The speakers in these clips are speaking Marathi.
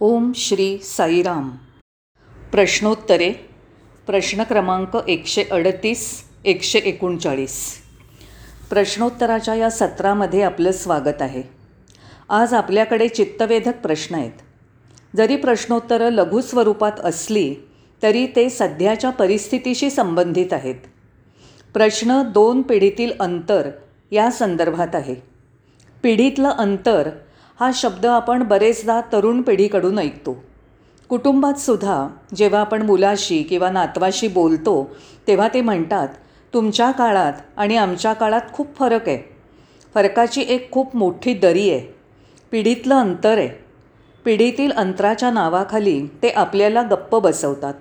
ओम श्री साईराम. प्रश्नोत्तरे प्रश्न क्रमांक एकशे अडतीस एकशे एकोणचाळीस. प्रश्नोत्तराच्या या सत्रामध्ये आपलं स्वागत आहे. आज आपल्याकडे चित्तवेधक प्रश्न आहेत. जरी प्रश्नोत्तरं लघु स्वरूपात असली तरी ते सध्याच्या परिस्थितीशी संबंधित आहेत. प्रश्न दोन पिढीतील अंतर या संदर्भात आहे. पिढीतलं अंतर हा शब्द आपण बरेचदा तरुण पिढीकडून ऐकतो. कुटुंबात सुद्धा जेव्हा आपण मुलाशी किंवा नातवाशी बोलतो तेव्हा ते म्हणतात तुमच्या काळात आणि आमच्या काळात खूप फरक आहे. फरकाची एक खूप मोठी दरी आहे. पिढीतलं अंतर आहे. पिढीतील अंतराच्या नावाखाली ते आपल्याला गप्प बसवतात.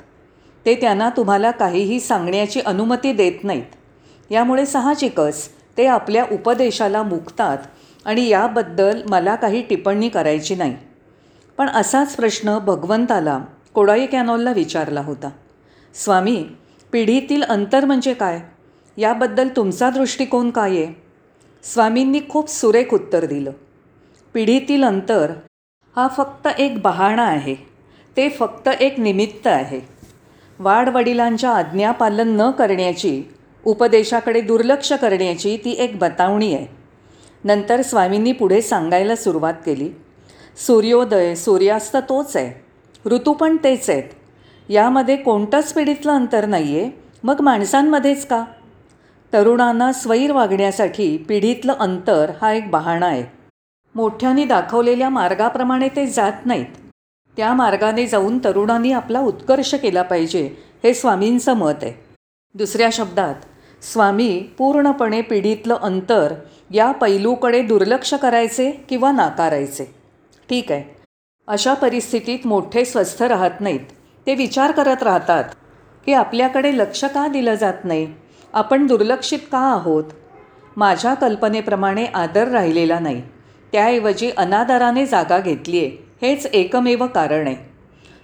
ते त्यांना तुम्हाला काहीही सांगण्याची अनुमती देत नाहीत. यामुळे साहजिकच ते आपल्या उपदेशाला मुकतात आणि याबद्दल मला काही टिप्पणी करायची नाही. पण असाच प्रश्न भगवंताला कोडाई कॅनॉलला विचारला होता. स्वामी पिढीतील अंतर म्हणजे काय? याबद्दल तुमचा दृष्टिकोन काय आहे? स्वामींनी खूप सुरेख उत्तर दिलं. पिढीतील अंतर हा फक्त एक बहाणा आहे. ते फक्त एक निमित्त आहे. वाडवडिलांच्या आज्ञापालन न करण्याची उपदेशाकडे दुर्लक्ष करण्याची ती एक बतावणी आहे. नंतर स्वामींनी पुढे सांगायला सुरुवात केली. सूर्योदय सूर्यास्त तोच आहे. ऋतू पण तेच आहेत. यामध्ये कोणतंच पिढीतलं अंतर नाही आहे मग माणसांमध्येच का? तरुणांना स्वैर वागण्यासाठी पिढीतलं अंतर हा एक बहाणा आहे. मोठ्यांनी दाखवलेल्या मार्गाप्रमाणे ते जात नाहीत. त्या मार्गाने जाऊन तरुणांनी आपला उत्कर्ष केला पाहिजे हे स्वामींचं मत आहे. दुसऱ्या शब्दात स्वामी पूर्णपणे पिढीतलं अंतर या पैलूकडे दुर्लक्ष करायचे किंवा नाकारायचे. ठीक आहे. अशा परिस्थितीत मोठे स्वस्थ राहत नाहीत. ते विचार करत राहतात की आपल्याकडे लक्ष का दिलं जात नाही? आपण दुर्लक्षित का आहोत? माझ्या कल्पनेप्रमाणे आदर राहिलेला नाही. त्याऐवजी अनादराने जागा घेतली आहे हेच एकमेव कारण आहे.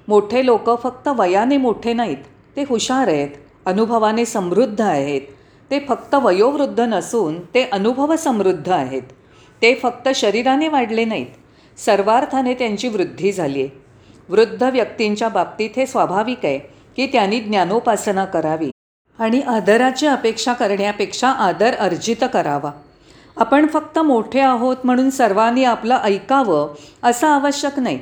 मोठे लोक फक्त वयाने मोठे नाहीत. ते हुशार आहेत. अनुभवाने समृद्ध आहेत. ते फक्त वयोवृद्ध नसून ते अनुभव समृद्ध आहेत. ते फक्त शरीराने वाढले नाहीत. सर्वार्थाने त्यांची वृद्धी झाली आहे वृद्ध व्यक्तींच्या बाबतीत हे स्वाभाविक आहे की त्यांनी ज्ञानोपासना करावी आणि आदराची अपेक्षा करण्यापेक्षा आदर अर्जित करावा. आपण फक्त मोठे आहोत म्हणून सर्वांनी आपलं ऐकावं असं आवश्यक नाही.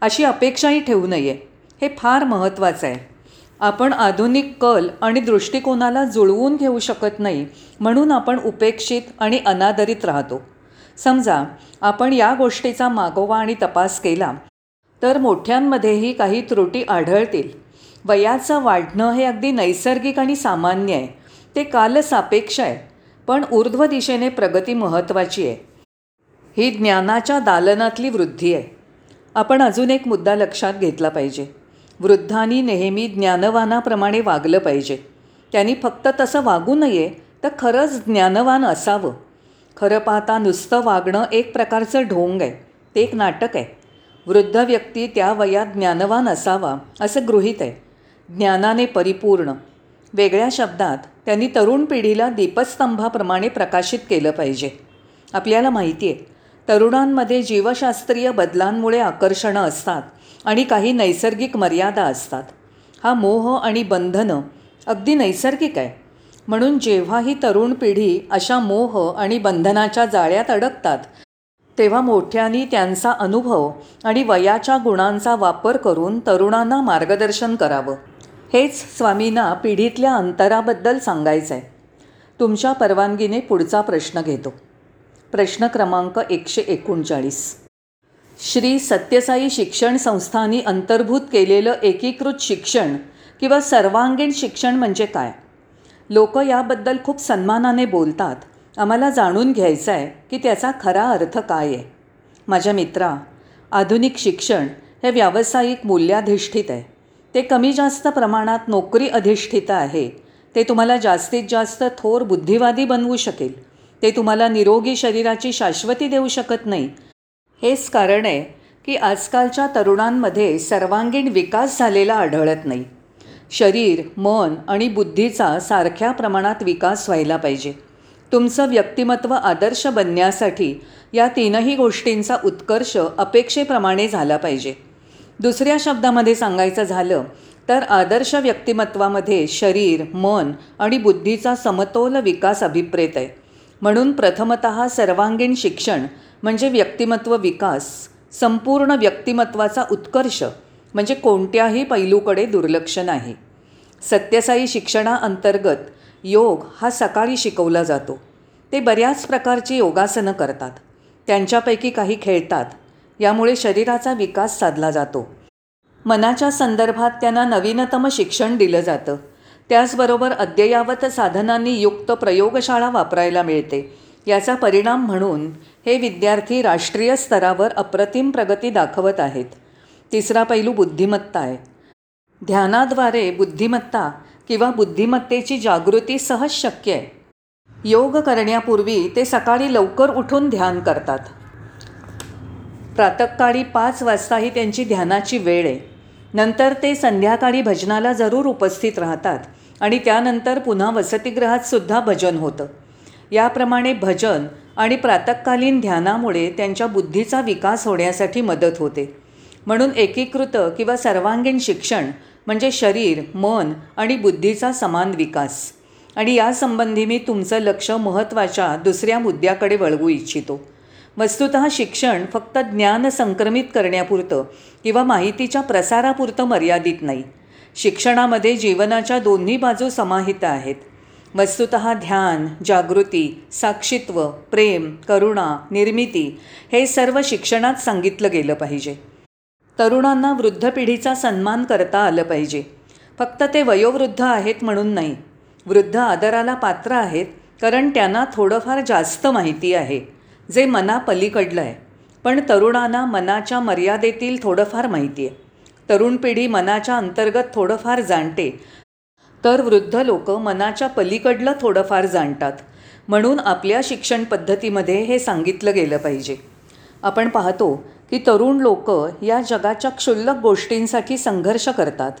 अशी अपेक्षाही ठेवू नये. हे फार महत्त्वाचं आहे. आपण आधुनिक कल आणि दृष्टिकोनाला जुळवून घेऊ शकत नाही म्हणून आपण उपेक्षित आणि अनादरित राहतो. समजा आपण या गोष्टीचा मागोवा आणि तपास केला तर मोठ्यांमध्येही काही त्रुटी आढळतील. वयाचं वाढणं हे अगदी नैसर्गिक आणि सामान्य आहे. ते कालसापेक्ष आहे पण ऊर्ध्व दिशेने प्रगती महत्त्वाची आहे. ही ज्ञानाच्या दालनातली वृद्धी आहे. आपण अजून एक मुद्दा लक्षात घेतला पाहिजे. वृद्धांनी नेहमी ज्ञानवानाप्रमाणे वागलं पाहिजे. त्यांनी फक्त तसं वागू नये तर खरंच ज्ञानवान असावं. खरं पाहता नुसतं वागणं एक प्रकारचं ढोंग आहे. ते एक नाटक आहे. वृद्ध व्यक्ती त्या वयात ज्ञानवान असावा असं गृहीत आहे. ज्ञानाने परिपूर्ण. वेगळ्या शब्दात त्यांनी तरुण पिढीला दीपस्तंभाप्रमाणे प्रकाशित केलं पाहिजे. आपल्याला माहिती आहे तरुणांमध्ये जीवशास्त्रीय बदलांमुळे आकर्षणं असतात आणि काही नैसर्गिक मर्यादा असतात. हा मोह आणि बंधनं अगदी नैसर्गिक आहे. म्हणून जेव्हा ही तरुण पिढी अशा मोह आणि बंधनाच्या जाळ्यात अडकतात तेव्हा मोठ्यांनी त्यांचा अनुभव आणि वयाच्या गुणांचा वापर करून तरुणांना मार्गदर्शन करावं. हेच स्वामींना पिढीतल्या अंतराबद्दल सांगायचं आहे तुमच्या परवानगीने पुढचा प्रश्न घेतो. प्रश्न क्रमांक एकशे एकोणचाळीस. श्री सत्यसाई शिक्षण संस्थांनी अंतर्भूत केलेलं एकीकृत शिक्षण किंवा सर्वांगीण शिक्षण म्हणजे काय? लोक याबद्दल खूप सन्मानाने बोलतात. आम्हाला जाणून घ्यायचं आहे की त्याचा खरा अर्थ काय आहे. माझ्या मित्रा आधुनिक शिक्षण हे व्यावसायिक मूल्याधिष्ठित आहे. ते कमी जास्त प्रमाणात नोकरी अधिष्ठित आहे. ते तुम्हाला जास्तीत जास्त थोर बुद्धिवादी बनवू शकेल. ते तुम्हाला निरोगी शरीराची शाश्वती देऊ शकत नाही. हेच कारण आहे की आजकालच्या तरुणांमध्ये सर्वांगीण विकास झालेला आढळत नाही. शरीर मन आणि बुद्धीचा सारख्या प्रमाणात विकास व्हायला पाहिजे. तुमचं व्यक्तिमत्व आदर्श बनण्यासाठी या तीनही गोष्टींचा उत्कर्ष अपेक्षेप्रमाणे झाला पाहिजे. दुसऱ्या शब्दामध्ये सांगायचं झालं तर आदर्श व्यक्तिमत्वामध्ये शरीर मन आणि बुद्धीचा समतोल विकास अभिप्रेत आहे. म्हणून प्रथमत सर्वांगीण शिक्षण म्हणजे व्यक्तिमत्व विकास संपूर्ण व्यक्तिमत्वाचा उत्कर्ष म्हणजे कोणत्याही पैलूकडे दुर्लक्ष नाही. सत्यसाई शिक्षणाअंतर्गत योग हा सकाळी शिकवला जातो. ते बऱ्याच प्रकारची योगासनं करतात. त्यांच्यापैकी काही खेळतात. यामुळे शरीराचा विकास साधला जातो. मनाच्या संदर्भात त्यांना नवीनतम शिक्षण दिलं जातं. त्याचबरोबर अद्ययावत साधनांनी युक्त प्रयोगशाळा वापरायला मिळते. याचा परिणाम म्हणून हे विद्यार्थी राष्ट्रीय स्तरावर अप्रतिम प्रगती दाखवत आहेत. तिसरा पैलू बुद्धिमत्ता आहे. ध्यानाद्वारे बुद्धिमत्ता किंवा बुद्धिमत्तेची जागृती सहज शक्य आहे. योग करण्यापूर्वी ते सकाळी लवकर उठून ध्यान करतात. प्रातकाळी पाच वाजता ही त्यांची ध्यानाची वेळ आहे. नंतर ते संध्याकाळी भजनाला जरूर उपस्थित राहतात. आणि त्यानंतर पुन्हा वसतिगृहात सुद्धा भजन होतं. याप्रमाणे भजन आणि प्रातकालीन ध्यानामुळे त्यांच्या बुद्धीचा विकास होण्यासाठी मदत होते. म्हणून एकीकृत किंवा सर्वांगीण शिक्षण म्हणजे शरीर मन आणि बुद्धीचा समान विकास. आणि यासंबंधी मी तुमचं लक्ष महत्त्वाच्या दुसऱ्या मुद्द्याकडे वळवू इच्छितो. वस्तुत शिक्षण फक्त ज्ञान संक्रमित करण्यापुरतं किंवा माहितीच्या प्रसारापुरतं मर्यादित नाही. शिक्षणामध्ये जीवनाच्या दोन्ही बाजू समाहित आहेत. वस्तुत ध्यान जागृती साक्षित्व प्रेम करुणा निर्मिती हे सर्व शिक्षणात सांगितलं गेलं पाहिजे. तरुणांना वृद्ध पिढीचा सन्मान करता आलं पाहिजे. फक्त ते वयोवृद्ध आहेत म्हणून नाही. वृद्ध आदराला पात्र आहेत कारण त्यांना थोडंफार जास्त माहिती आहे जे मनापलीकडलं आहे पण तरुणांना मनाच्या मर्यादेतील थोडंफार माहिती आहे. तरुण पिढी मनाच्या अंतर्गत थोडंफार जाणते. तर वृद्ध लोक मनाच्या पलीकडलं थोडंफार जाणतात. म्हणून आपल्या शिक्षण पद्धतीमध्ये हे सांगितलं गेलं पाहिजे. आपण पाहतो की तरुण लोक या जगाच्या क्षुल्लक गोष्टींसाठी संघर्ष करतात.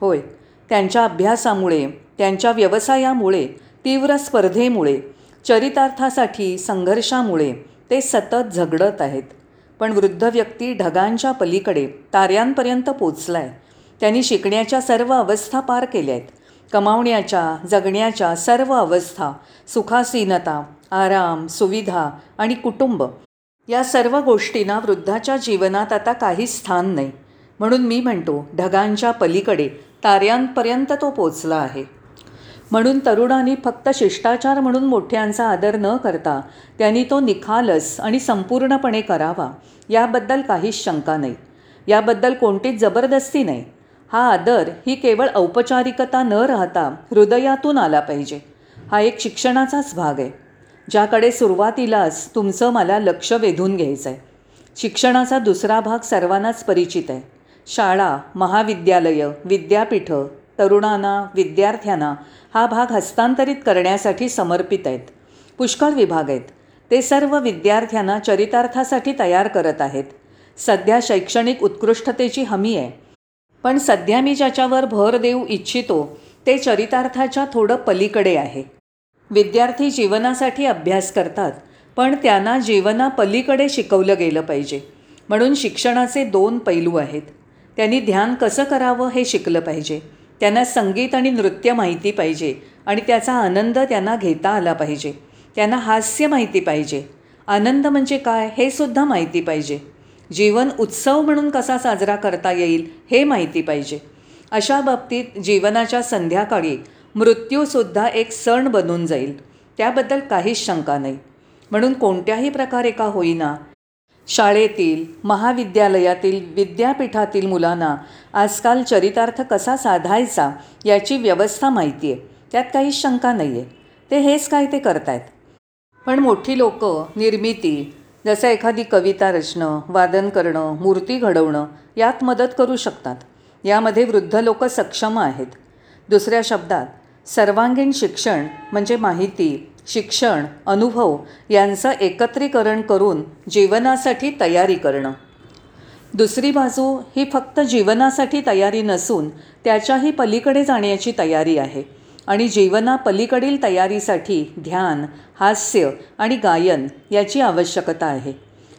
होय त्यांच्या अभ्यासामुळे त्यांच्या व्यवसायामुळे तीव्र स्पर्धेमुळे चरितार्थासाठी संघर्षामुळे ते सतत झगडत आहेत. पण वृद्ध व्यक्ती ढगांच्या पलीकडे ताऱ्यांपर्यंत पोचला आहे त्यांनी शिकण्याच्या सर्व अवस्था पार केल्या आहेत कमावण्याच्या जगण्याच्या सर्व अवस्था सुखासीनता आराम सुविधा आणि कुटुंब या सर्व गोष्टींना वृद्धाच्या जीवनात आता काही स्थान नाही. म्हणून मी म्हणतो ढगांच्या पलीकडे ताऱ्यांपर्यंत तो पोचला आहे. म्हणून तरुणांनी फक्त शिष्टाचार म्हणून मोठ्यांचा आदर न करता त्यांनी तो निखालस आणि संपूर्णपणे करावा याबद्दल काहीच शंका नाही. याबद्दल कोणतीच जबरदस्ती नाही. हा आदर ही केवळ औपचारिकता न राहता हृदयातून आला पाहिजे. हा एक शिक्षणाचाच भाग आहे. ज्याकडे सुरुवातीलाच तुमचं मला लक्ष वेधून घ्यायचं आहे शिक्षणाचा दुसरा भाग सर्वांनाच परिचित आहे. शाळा महाविद्यालयं विद्यापीठं तरुणांना विद्यार्थ्यांना हा भाग हस्तांतरित करण्यासाठी समर्पित आहेत. पुष्कळ विभाग आहेत. ते सर्व विद्यार्थ्यांना चरितार्थासाठी तयार करत आहेत. सध्या शैक्षणिक उत्कृष्टतेची हमी आहे. पण सध्या मी ज्याच्यावर भर देऊ इच्छितो ते चरितार्थाच्या थोडं पलीकडे आहे. विद्यार्थी जीवनासाठी अभ्यास करतात पण त्यांना जीवनापलीकडे शिकवलं गेलं पाहिजे. म्हणून शिक्षणाचे दोन पैलू आहेत. त्यांनी ध्यान कसं करावं हे शिकलं पाहिजे. त्यांना संगीत आणि नृत्य माहिती पाहिजे आणि त्याचा आनंद त्यांना घेता आला पाहिजे. त्यांना हास्य माहिती पाहिजे. आनंद म्हणजे काय हे सुद्धा माहिती पाहिजे. जीवन उत्सव म्हणून कसा साजरा करता येईल हे माहिती पाहिजे. अशा बाबतीत जीवनाच्या संध्याकाळी मृत्यूसुद्धा एक सण बनून जाईल. त्याबद्दल काहीच शंका नाही. म्हणून कोणत्याही प्रकारे का होईना शाळेतील महाविद्यालयातील विद्यापीठातील मुलांना आजकाल चरितार्थ कसा साधायचा याची व्यवस्था माहिती आहे त्यात काही शंका नाही आहे ते हेच काय ते करतायत. पण मोठी लोक निर्मिती जसं एखादी कविता रचणं वादन करणं मूर्ती घडवणं यात मदत करू शकतात. यामध्ये वृद्ध लोक सक्षम आहेत. दुसऱ्या शब्दात सर्वांगीण शिक्षण म्हणजे माहिती शिक्षण अनुभव यांचं एकत्रीकरण करून जीवनासाठी तयारी करणं. दुसरी बाजू ही फक्त जीवनासाठी तयारी नसून त्याच्याही पलीकडे जाण्याची तयारी आहे आणि जीवनापलीकडील तयारीसाठी ध्यान हास्य आणि गायन याची आवश्यकता आहे.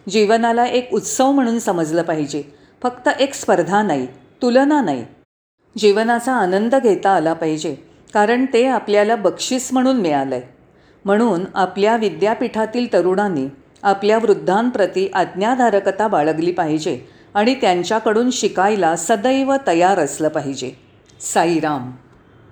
जीवनाला एक उत्सव म्हणून समजलं पाहिजे. फक्त एक स्पर्धा नाही तुलना नाही. जीवनाचा आनंद घेता आला पाहिजे कारण ते आपल्याला बक्षीस म्हणून मिळालं आहे म्हणून आपल्या विद्यापीठातील तरुणांनी आपल्या वृद्धांप्रती आज्ञाधारकता बाळगली पाहिजे आणि त्यांच्याकडून शिकायला सदैव तयार असलं पाहिजे. साईराम.